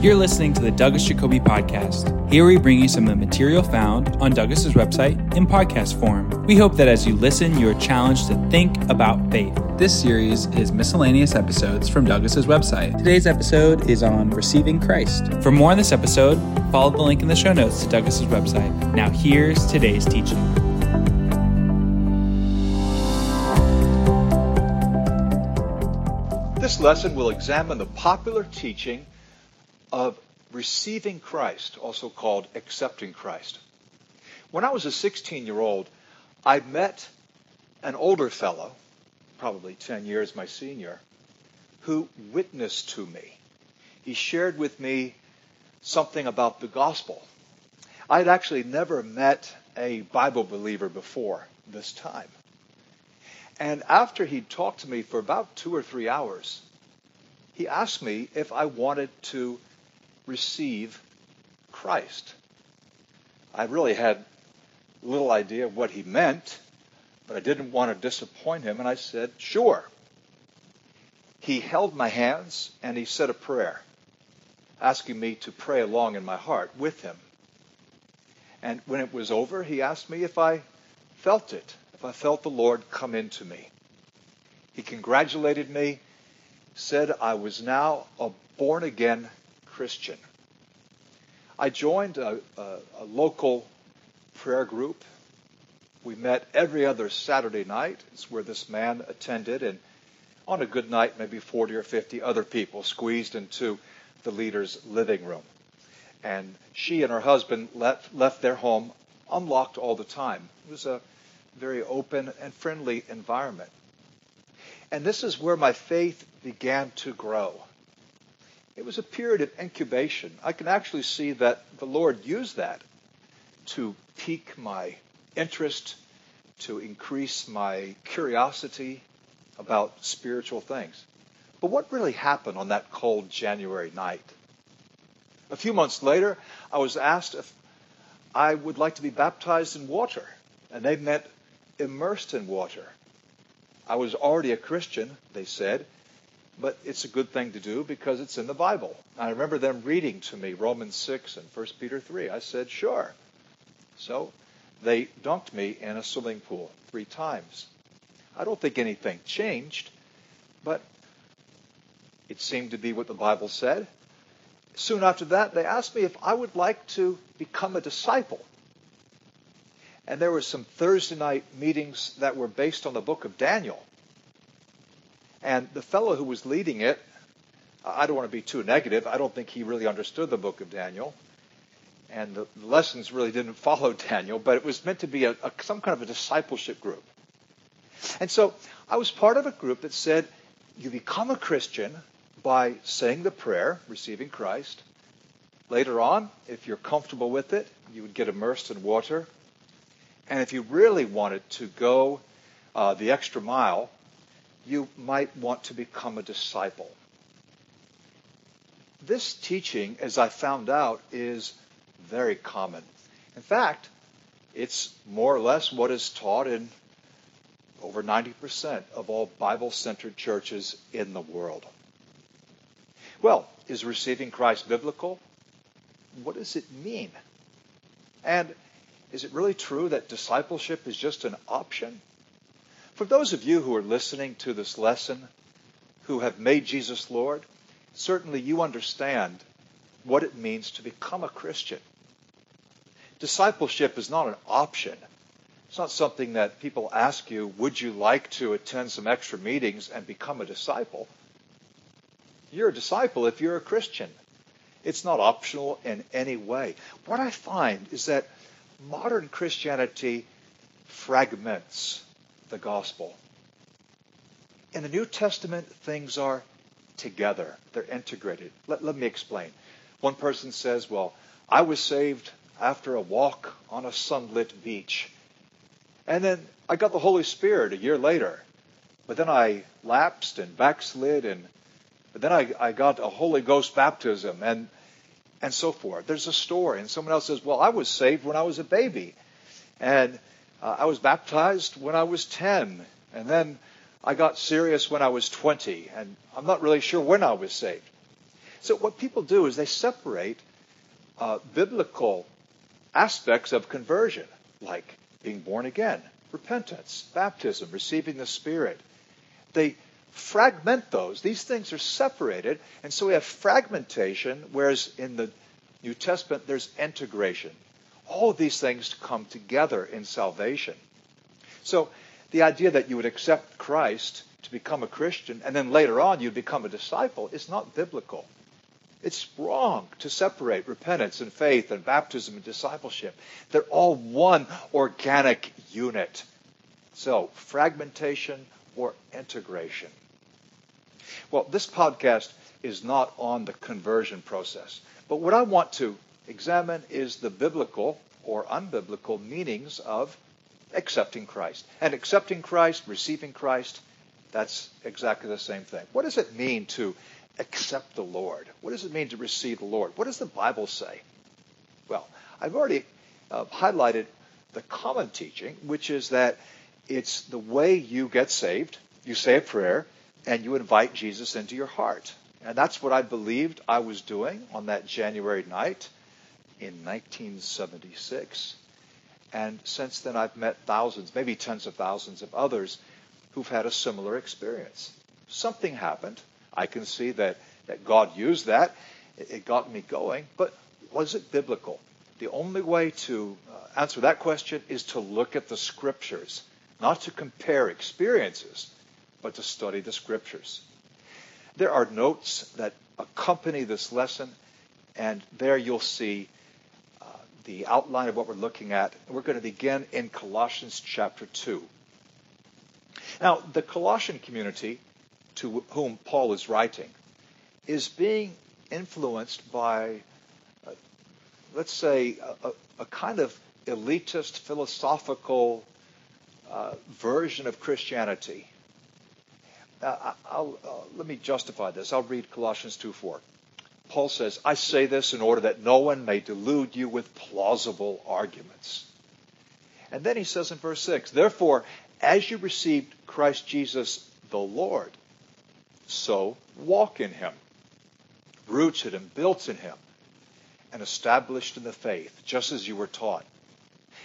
You're listening to the Douglas Jacoby Podcast. Here we bring you some of the material found on Douglas's website in podcast form. We hope that as you listen, you are challenged to think about faith. This series is miscellaneous episodes from Douglas's website. Today's episode is on receiving Christ. For more on this episode, follow the link in the show notes to Douglas's website. Now, here's today's teaching. This lesson will examine the popular teaching of receiving Christ, also called accepting Christ. When I was a 16 year old, I met an older fellow, probably 10 years my senior, who witnessed to me. He shared with me something about the gospel. I had actually never met a Bible believer before this time. And after he'd talked to me for about two or three hours, he asked me if I wanted to receive Christ. I really had little idea of what he meant, but I didn't want to disappoint him, and I said, sure. He held my hands and he said a prayer, asking me to pray along in my heart with him. And when it was over, he asked me if I felt it if I felt the Lord come into me. He congratulated me, said I was now a born again Christian. I joined a, a, a local prayer group. We met every other Saturday night. It's where this man attended, and on a good night, maybe 40 or 50 other people squeezed into the leader's living room. And she and her husband left, left their home unlocked all the time. It was a very open and friendly environment. And this is where my faith began to grow. It was a period of incubation. I can actually see that the Lord used that to pique my interest, to increase my curiosity about spiritual things. But what really happened on that cold January night? A few months later, I was asked if I would like to be baptized in water. And they meant immersed in water. I was already a Christian, they said, but it's a good thing to do because it's in the Bible. I remember them reading to me Romans 6 and 1 Peter 3. I said, sure. So they dunked me in a swimming pool three times. I don't think anything changed, but it seemed to be what the Bible said. Soon after that, they asked me if I would like to become a disciple. And there were some Thursday night meetings that were based on the book of Daniel. And the fellow who was leading it, I don't want to be too negative. I don't think he really understood the book of Daniel. And the lessons really didn't follow Daniel, but it was meant to be a, a, some kind of a discipleship group. And so I was part of a group that said, you become a Christian by saying the prayer, receiving Christ. Later on, if you're comfortable with it, you would get immersed in water and if you really wanted to go uh, the extra mile, you might want to become a disciple. This teaching, as I found out, is very common. In fact, it's more or less what is taught in over 90% of all Bible centered churches in the world. Well, is receiving Christ biblical? What does it mean? And is it really true that discipleship is just an option? For those of you who are listening to this lesson, who have made Jesus Lord, certainly you understand what it means to become a Christian. Discipleship is not an option. It's not something that people ask you, would you like to attend some extra meetings and become a disciple? You're a disciple if you're a Christian. It's not optional in any way. What I find is that modern Christianity fragments the gospel. In the New Testament, things are together, they're integrated. Let, let me explain. One person says, Well, I was saved after a walk on a sunlit beach. And then I got the Holy Spirit a year later. But then I lapsed and backslid, and but then I, I got a Holy Ghost baptism. And and so forth. There's a story, and someone else says, Well, I was saved when I was a baby, and uh, I was baptized when I was 10, and then I got serious when I was 20, and I'm not really sure when I was saved. So what people do is they separate uh, biblical aspects of conversion, like being born again, repentance, baptism, receiving the Spirit. They fragment those. These things are separated, and so we have fragmentation, whereas in the New Testament there's integration. All these things to come together in salvation. So the idea that you would accept Christ to become a Christian and then later on you'd become a disciple is not biblical. It's wrong to separate repentance and faith and baptism and discipleship. They're all one organic unit. So, fragmentation or integration. Well, this podcast is not on the conversion process. But what I want to examine is the biblical or unbiblical meanings of accepting Christ. And accepting Christ, receiving Christ, that's exactly the same thing. What does it mean to accept the Lord? What does it mean to receive the Lord? What does the Bible say? Well, I've already uh, highlighted the common teaching, which is that it's the way you get saved. You say a prayer and you invite Jesus into your heart. And that's what I believed I was doing on that January night in 1976. And since then, I've met thousands, maybe tens of thousands of others who've had a similar experience. Something happened. I can see that, that God used that. It, it got me going. But was it biblical? The only way to uh, answer that question is to look at the scriptures, not to compare experiences, but to study the scriptures. There are notes that accompany this lesson, and there you'll see the outline of what we're looking at. We're going to begin in Colossians chapter 2. Now, the Colossian community to whom Paul is writing is being influenced by, uh, let's say, a, a, kind of elitist philosophical uh, version of Christianity uh, I'll, let me justify this. I'll read Colossians 2:4. Paul says, I say this in order that no one may delude you with plausible arguments. And then he says in verse 6, Therefore, as you received Christ Jesus the Lord, so walk in him, rooted and built in him, and established in the faith, just as you were taught.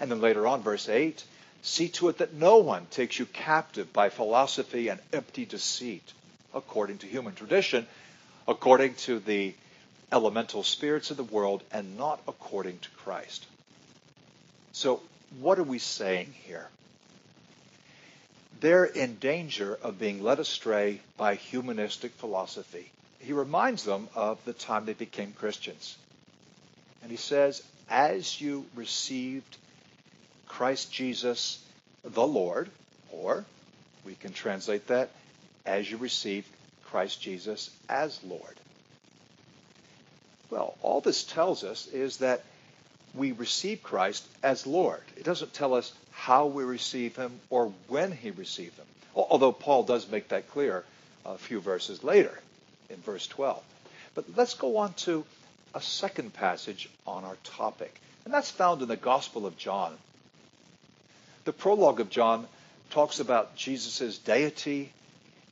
And then later on, verse 8, See to it that no one takes you captive by philosophy and empty deceit, according to human tradition, according to the elemental spirits of the world, and not according to Christ. So, what are we saying here? They're in danger of being led astray by humanistic philosophy. He reminds them of the time they became Christians. And he says, As you received Christ Jesus the Lord, or we can translate that as you received Christ Jesus as Lord. Well, all this tells us is that we receive Christ as Lord. It doesn't tell us how we receive him or when he received him. Although Paul does make that clear a few verses later in verse 12. But let's go on to a second passage on our topic. And that's found in the Gospel of John, the prologue of John talks about Jesus' deity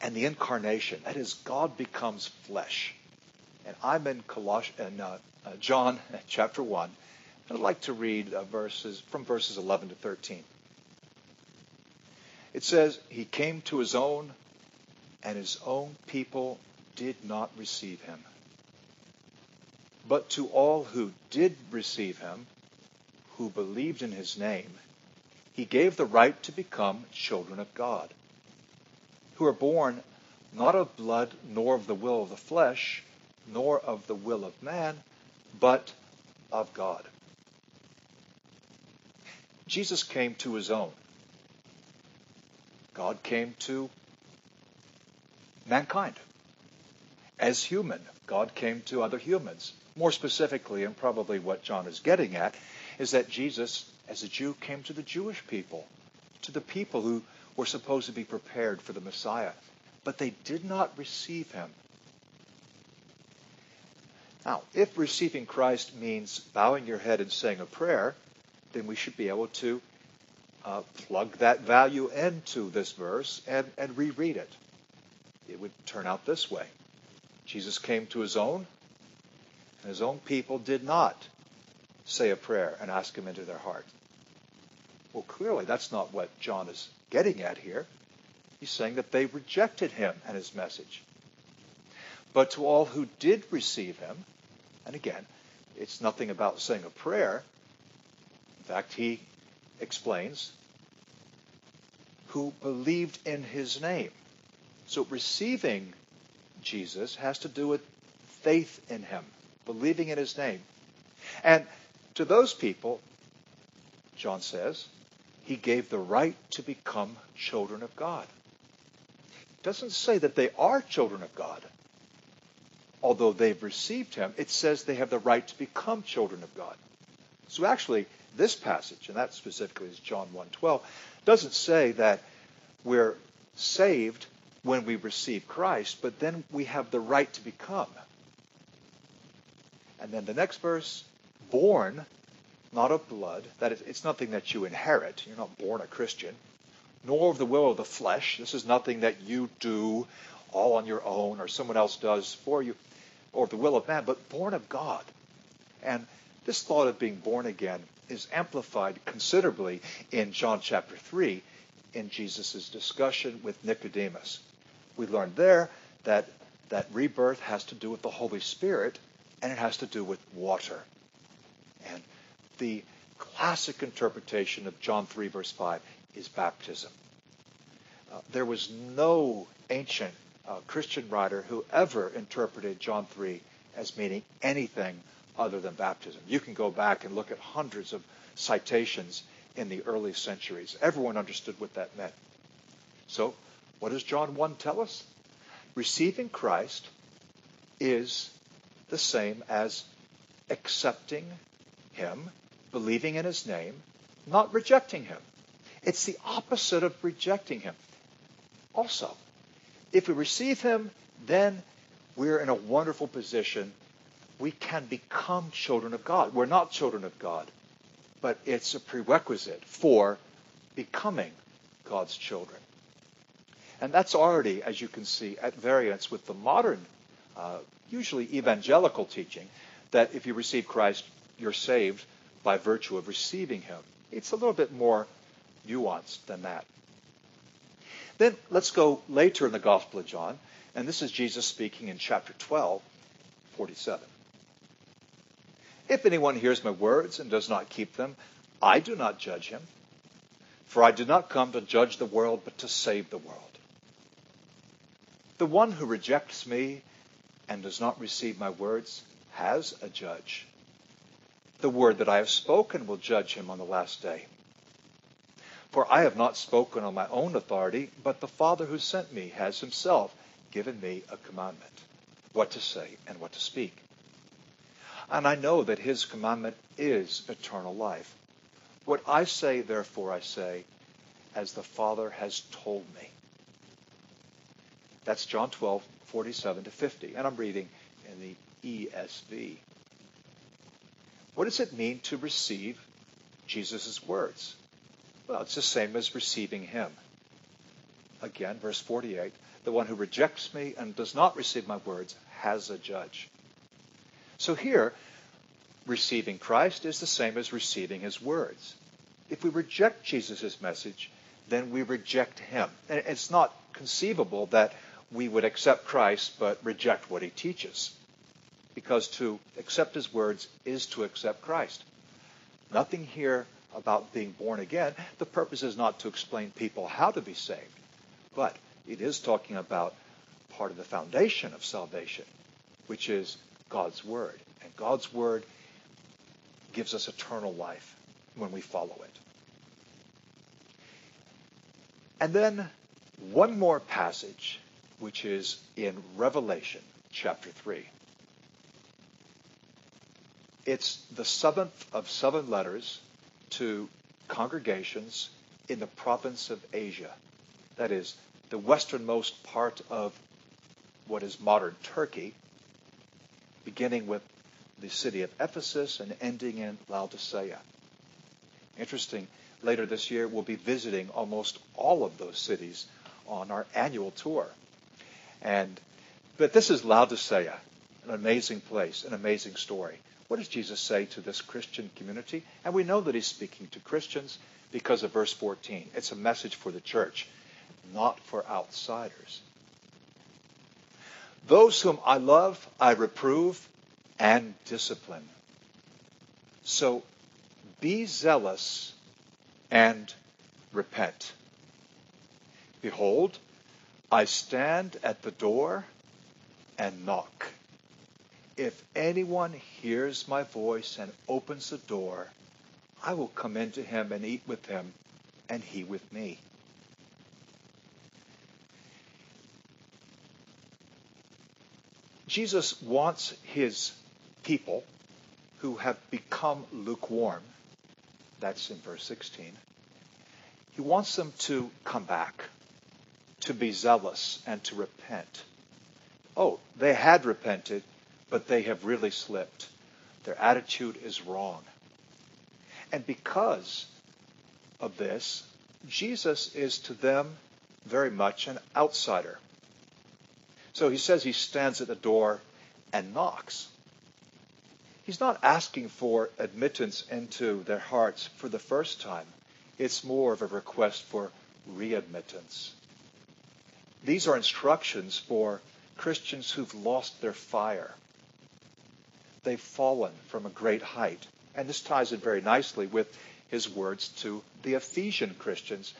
and the incarnation. That is, God becomes flesh. And I'm in, Coloss- in uh, uh, John chapter 1. And I'd like to read uh, verses from verses 11 to 13. It says, He came to his own, and his own people did not receive him. But to all who did receive him, who believed in his name, he gave the right to become children of God, who are born not of blood, nor of the will of the flesh, nor of the will of man, but of God. Jesus came to his own. God came to mankind. As human, God came to other humans. More specifically, and probably what John is getting at, is that Jesus as a Jew, came to the Jewish people, to the people who were supposed to be prepared for the Messiah. But they did not receive him. Now, if receiving Christ means bowing your head and saying a prayer, then we should be able to uh, plug that value into this verse and, and reread it. It would turn out this way Jesus came to his own, And his own people did not say a prayer and ask him into their heart. Well, clearly that's not what John is getting at here. He's saying that they rejected him and his message. But to all who did receive him, and again, it's nothing about saying a prayer. In fact, he explains who believed in his name. So receiving Jesus has to do with faith in him, believing in his name. And to those people, John says, he gave the right to become children of God. It doesn't say that they are children of God. Although they've received him, it says they have the right to become children of God. So actually, this passage, and that specifically is John 1.12, doesn't say that we're saved when we receive Christ, but then we have the right to become. And then the next verse, born not of blood, that is, it's nothing that you inherit. You're not born a Christian, nor of the will of the flesh. This is nothing that you do all on your own or someone else does for you, or the will of man, but born of God. And this thought of being born again is amplified considerably in John chapter 3 in Jesus' discussion with Nicodemus. We learned there that that rebirth has to do with the Holy Spirit and it has to do with water. And the classic interpretation of John 3, verse 5 is baptism. Uh, there was no ancient uh, Christian writer who ever interpreted John 3 as meaning anything other than baptism. You can go back and look at hundreds of citations in the early centuries. Everyone understood what that meant. So, what does John 1 tell us? Receiving Christ is the same as accepting him, believing in his name, not rejecting him. It's the opposite of rejecting him. Also, if we receive him, then we're in a wonderful position. We can become children of God. We're not children of God, but it's a prerequisite for becoming God's children. And that's already, as you can see, at variance with the modern, uh, usually evangelical teaching that if you receive Christ, you're saved by virtue of receiving him. It's a little bit more nuanced than that. Then let's go later in the Gospel of John, and this is Jesus speaking in chapter 12, 47. If anyone hears my words and does not keep them, I do not judge him. For I did not come to judge the world, but to save the world. The one who rejects me and does not receive my words has a judge. The word that I have spoken will judge him on the last day. For I have not spoken on my own authority, but the Father who sent me has himself given me a commandment, what to say and what to speak. And I know that his commandment is eternal life. What I say, therefore, I say, as the Father has told me. That's John 12, 47 to 50. And I'm reading in the ESV. What does it mean to receive Jesus' words? Well, it's the same as receiving him. Again, verse 48 The one who rejects me and does not receive my words has a judge. So here, receiving Christ is the same as receiving his words. If we reject Jesus' message, then we reject him. And it's not conceivable that we would accept Christ but reject what he teaches. Because to accept his words is to accept Christ. Nothing here about being born again. The purpose is not to explain people how to be saved, but it is talking about part of the foundation of salvation, which is God's Word. And God's Word gives us eternal life when we follow it. And then one more passage which is in Revelation chapter 3. It's the seventh of seven letters to congregations in the province of Asia. That is, the westernmost part of what is modern Turkey, beginning with the city of Ephesus and ending in Laodicea. Interesting, later this year we'll be visiting almost all of those cities on our annual tour. And but this is Laodicea. an amazing place, an amazing story. What does Jesus say to this Christian community? And we know that he's speaking to Christians because of verse 14. It's a message for the church, not for outsiders. Those whom I love, I reprove and discipline. So be zealous and repent. Behold, I stand at the door and knock. If anyone hears my voice and opens the door, I will come into him and eat with him, and he with me. Jesus wants his people who have become lukewarm, that's in verse 16, he wants them to come back, to be zealous, and to repent. Oh, they had repented, but they have really slipped. Their attitude is wrong. And because of this, Jesus is to them very much an outsider. So he says he stands at the door and knocks. He's not asking for admittance into their hearts for the first time. It's more of a request for readmittance. These are instructions for Christians who've lost their fire. They've fallen from a great height. And this ties in very nicely with his words to the Ephesian Christians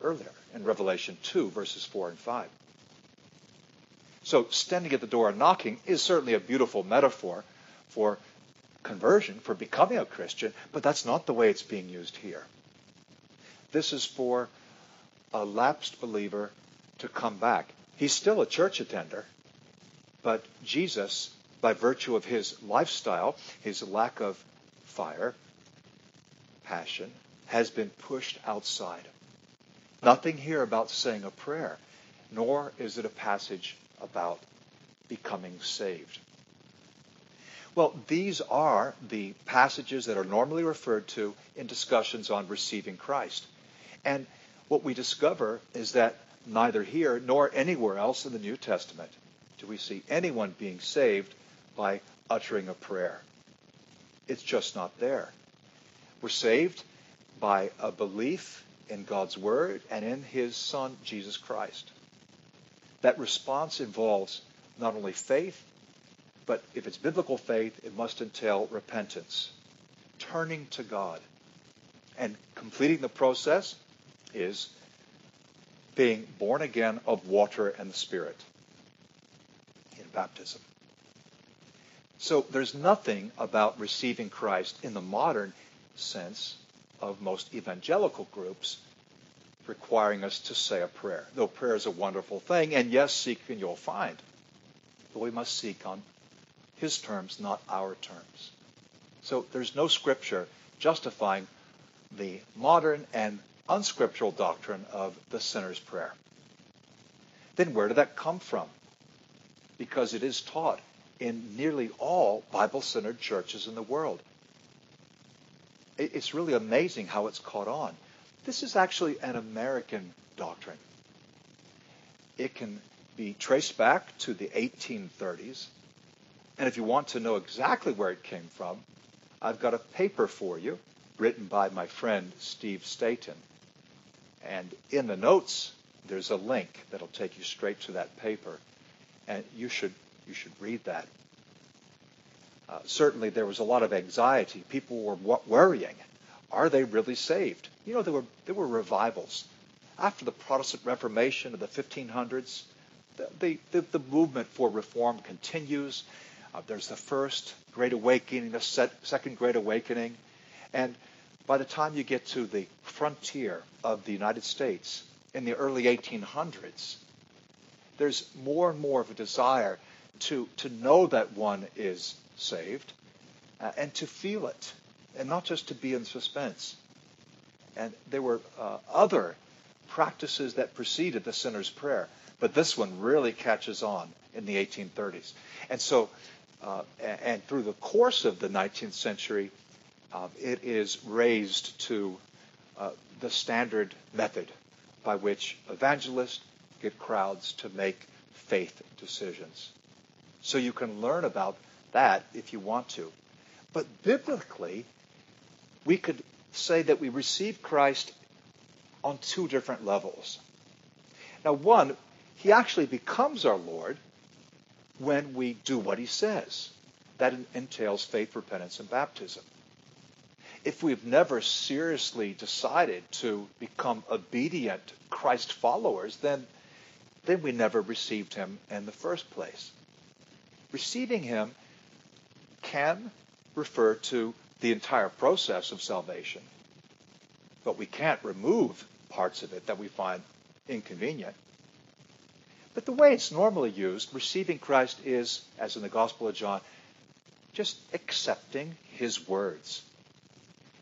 earlier in Revelation 2, verses 4 and 5. So standing at the door and knocking is certainly a beautiful metaphor for conversion, for becoming a Christian, but that's not the way it's being used here. This is for a lapsed believer to come back. He's still a church attender, but Jesus, by virtue of his lifestyle, his lack of fire, passion, has been pushed outside. Nothing here about saying a prayer, nor is it a passage about becoming saved. Well, these are the passages that are normally referred to in discussions on receiving Christ. And what we discover is that neither here nor anywhere else in the New Testament do we see anyone being saved by uttering a prayer. It's just not there. We're saved by a belief in God's Word and in His Son, Jesus Christ. That response involves not only faith, but if it's biblical faith, it must entail repentance, turning to God. And completing the process is being born again of water and the Spirit in baptism. So there's nothing about receiving Christ in the modern sense of most evangelical groups requiring us to say a prayer. Though prayer is a wonderful thing, and yes, seek and you'll find. But we must seek on his terms, not our terms. So there's no scripture justifying the modern and unscriptural doctrine of the sinner's prayer. Then where did that come from? Because it is taught in nearly all Bible centered churches in the world. It's really amazing how it's caught on. This is actually an American doctrine. It can be traced back to the 1830s. And if you want to know exactly where it came from, I've got a paper for you written by my friend Steve Staten. And in the notes, there's a link that'll take you straight to that paper. And you should, you should read that. Uh, certainly, there was a lot of anxiety. People were worrying are they really saved? You know, there were, there were revivals. After the Protestant Reformation of the 1500s, the, the, the movement for reform continues. Uh, there's the first Great Awakening, the set, second Great Awakening. And by the time you get to the frontier of the United States in the early 1800s, there's more and more of a desire to, to know that one is saved uh, and to feel it and not just to be in suspense. And there were uh, other practices that preceded the sinner's prayer, but this one really catches on in the 1830s. And so, uh, and through the course of the 19th century, uh, it is raised to uh, the standard method by which evangelists get crowds to make faith decisions. So you can learn about that if you want to. But biblically, we could say that we receive Christ on two different levels. Now, one, he actually becomes our Lord when we do what he says. That entails faith, repentance, and baptism. If we've never seriously decided to become obedient Christ followers, then, then we never received him in the first place. Receiving him can refer to the entire process of salvation, but we can't remove parts of it that we find inconvenient. But the way it's normally used, receiving Christ is, as in the Gospel of John, just accepting his words.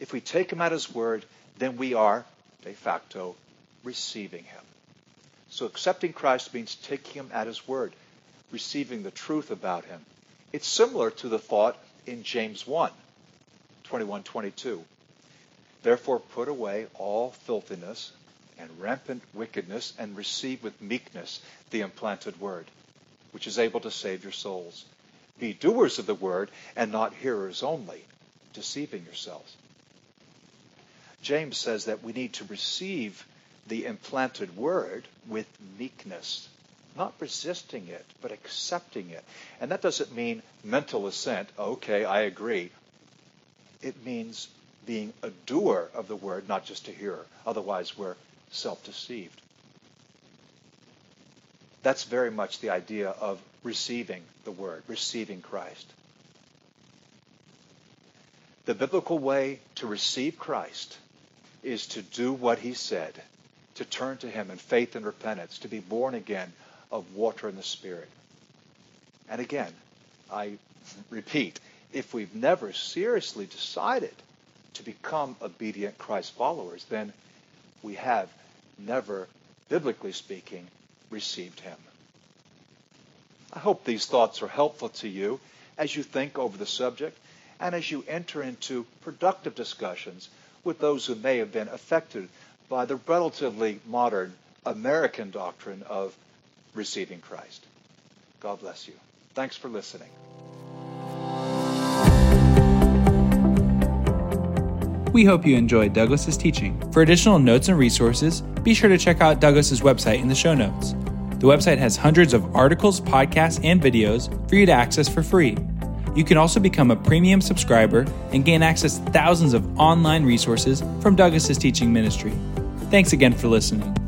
If we take him at his word, then we are, de facto, receiving him. So accepting Christ means taking him at his word, receiving the truth about him. It's similar to the thought in James 1, 21, 22. Therefore put away all filthiness and rampant wickedness and receive with meekness the implanted word, which is able to save your souls. Be doers of the word and not hearers only, deceiving yourselves. James says that we need to receive the implanted word with meekness, not resisting it, but accepting it. And that doesn't mean mental assent. Okay, I agree. It means being a doer of the word, not just a hearer. Otherwise, we're self deceived. That's very much the idea of receiving the word, receiving Christ. The biblical way to receive Christ is to do what he said, to turn to him in faith and repentance, to be born again of water and the Spirit. And again, I repeat, if we've never seriously decided to become obedient Christ followers, then we have never, biblically speaking, received him. I hope these thoughts are helpful to you as you think over the subject and as you enter into productive discussions with those who may have been affected by the relatively modern American doctrine of receiving Christ. God bless you. Thanks for listening. We hope you enjoyed Douglas's teaching. For additional notes and resources, be sure to check out Douglas's website in the show notes. The website has hundreds of articles, podcasts, and videos for you to access for free. You can also become a premium subscriber and gain access to thousands of online resources from Douglas's teaching ministry. Thanks again for listening.